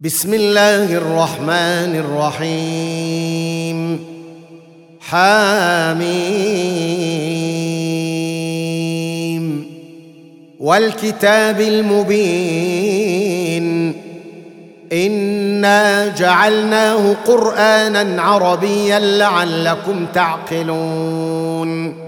بسم الله الرحمن الرحيم حاميم والكتاب المبين انا جعلناه قرانا عربيا لعلكم تعقلون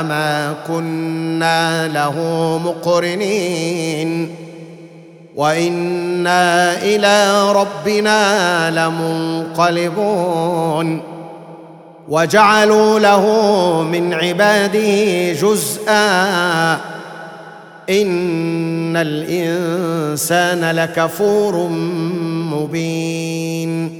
وما كنا له مقرنين وإنا إلى ربنا لمنقلبون وجعلوا له من عباده جزءا إن الإنسان لكفور مبين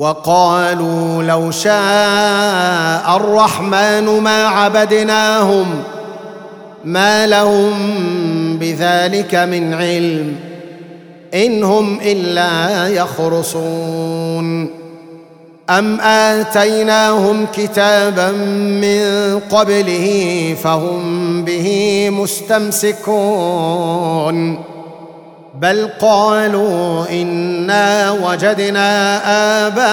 وقالوا لو شاء الرحمن ما عبدناهم ما لهم بذلك من علم إن هم إلا يخرصون. أم آتيناهم كتابا من قبله فهم به مستمسكون. بل قالوا إنا وجدنا آباءنا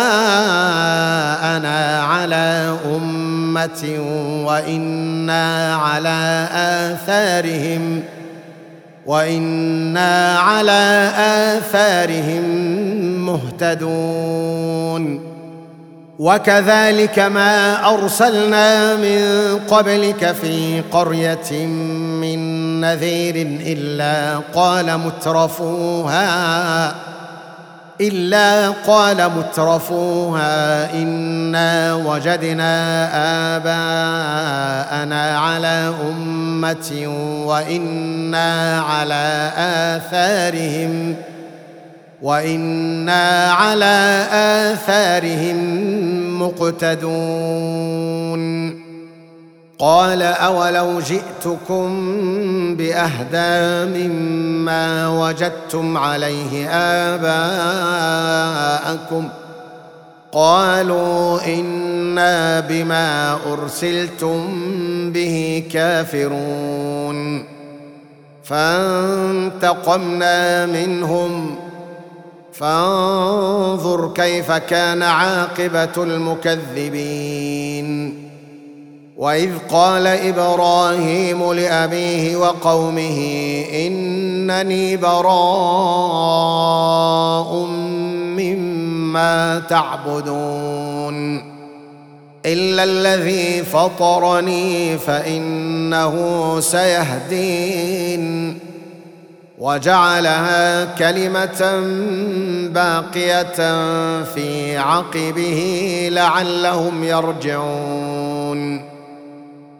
على أمة وإنا على آثارهم وإنا على آثارهم مهتدون. وكذلك ما أرسلنا من قبلك في قرية نذير إلا قال مترفوها إلا قال مترفوها إنا وجدنا آباءنا على أمة وإنا على آثارهم وإنا على آثارهم مقتدون. قال أولو جئتكم بأهدى مما وجدتم عليه آباءكم قالوا إنا بما أرسلتم به كافرون فانتقمنا منهم فانظر كيف كان عاقبة المكذبين وإذ قال إبراهيم لأبيه وقومه إنني براء مما تعبدون إلا الذي فطرني فإنه سيهدين وجعلها كلمة باقية في عقبه لعلهم يرجعون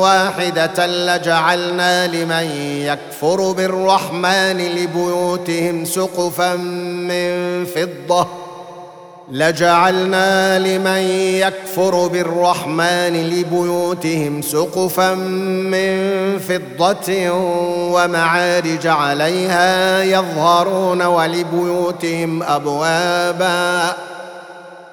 واحدة لجعلنا لمن يكفر بالرحمن لبيوتهم سقفا من فضة. لجعلنا لمن يكفر بالرحمن لبيوتهم سقفا من فضة ومعارج عليها يظهرون ولبيوتهم أبوابا.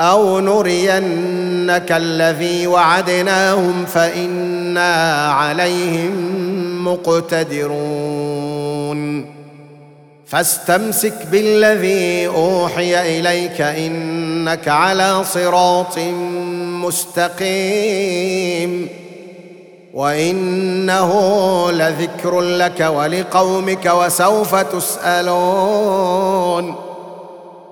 أو نرينك الذي وعدناهم فإنا عليهم مقتدرون. فاستمسك بالذي أوحي إليك إنك على صراط مستقيم. وإنه لذكر لك ولقومك وسوف تسألون.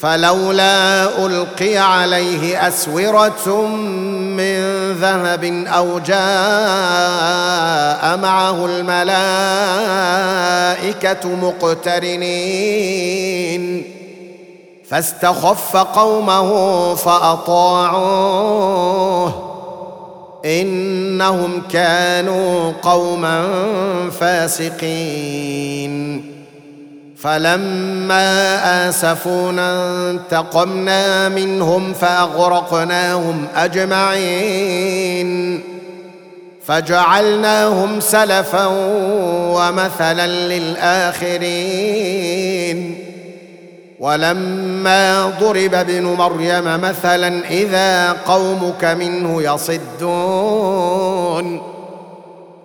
فلولا ألقي عليه أسورة من ذهب أو جاء معه الملائكة مقترنين. فاستخف قومه فأطاعوه. إنهم كانوا قوما فاسقين. فلما آسفونا انتقمنا منهم فأغرقناهم أجمعين. فجعلناهم سلفا ومثلا للآخرين. ولما ضرب ابن مريم مثلا إذا قومك منه يصدون.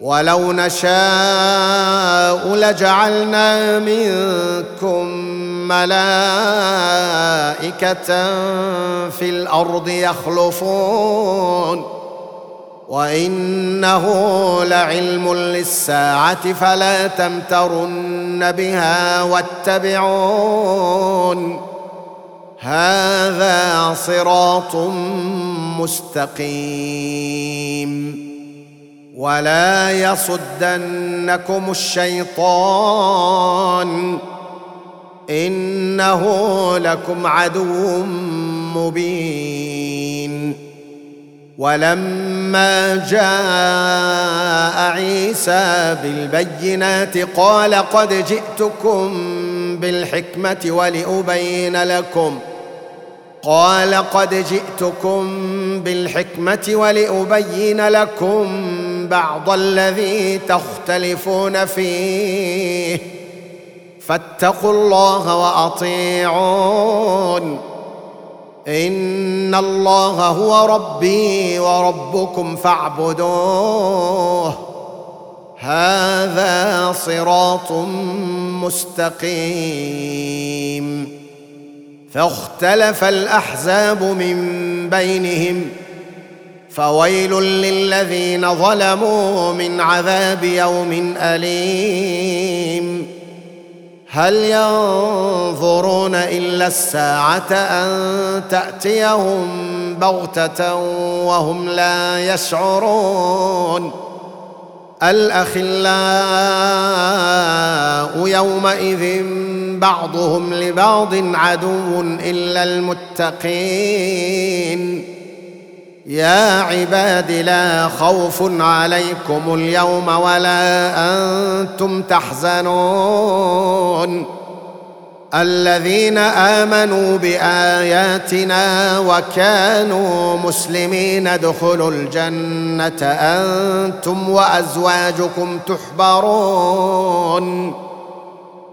ولو نشاء لجعلنا منكم ملائكة في الأرض يخلفون. وإنه لعلم للساعة فلا تمترن بها واتبعون. هذا صراط مستقيم. ولا يصدنكم الشيطان إنه لكم عدو مبين. ولما جاء عيسى بالبينات قال قد جئتكم بالحكمة ولأبين لكم قال قد جئتكم بالحكمة ولأبين لكم بعض الذي تختلفون فيه. فاتقوا الله وأطيعون. إن الله هو ربي وربكم فاعبدوه. هذا صراط مستقيم. فاختلف الأحزاب من بينهم فويل للذين ظلموا من عذاب يوم أليم هل ينظرون إلا الساعة أن تأتيهم بغتة وهم لا يشعرون الأخلاء يومئذ بعضهم لبعض عدو إلا المتقين. يا عباد لا خوف عليكم اليوم ولا أنتم تحزنون. الذين آمنوا بآياتنا وكانوا مسلمين ادخلوا الجنة أنتم وأزواجكم تحبرون.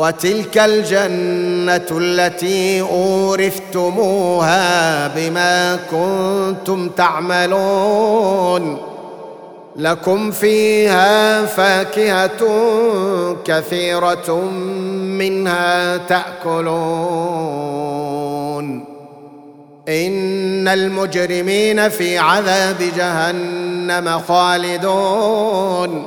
وتلك الجنة التي أورثتموها بما كنتم تعملون. لكم فيها فاكهة كثيرة منها تأكلون. إن المجرمين في عذاب جهنم خالدون.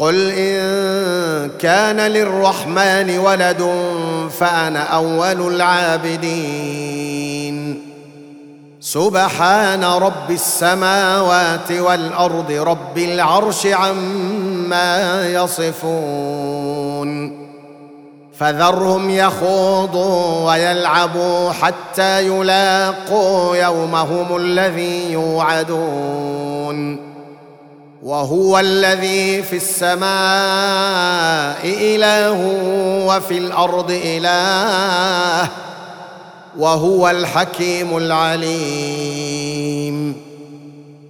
قل ان كان للرحمن ولد فانا اول العابدين. سبحان رب السماوات والارض رب العرش عما يصفون. فذرهم يخوضوا ويلعبوا حتى يلاقوا يومهم الذي يوعدون. وهو الذي في السماء إله وفي الأرض إله وهو الحكيم العليم.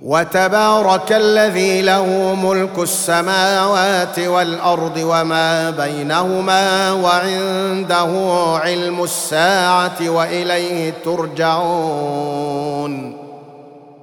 وتبارك الذي له ملك السماوات والأرض وما بينهما وعنده علم الساعة وإليه ترجعون.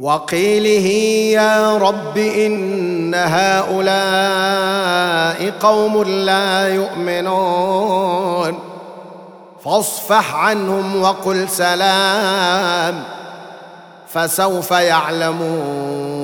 وقيله يا رب إن هؤلاء قوم لا يؤمنون. فاصفح عنهم وقل سلام فسوف يعلمون.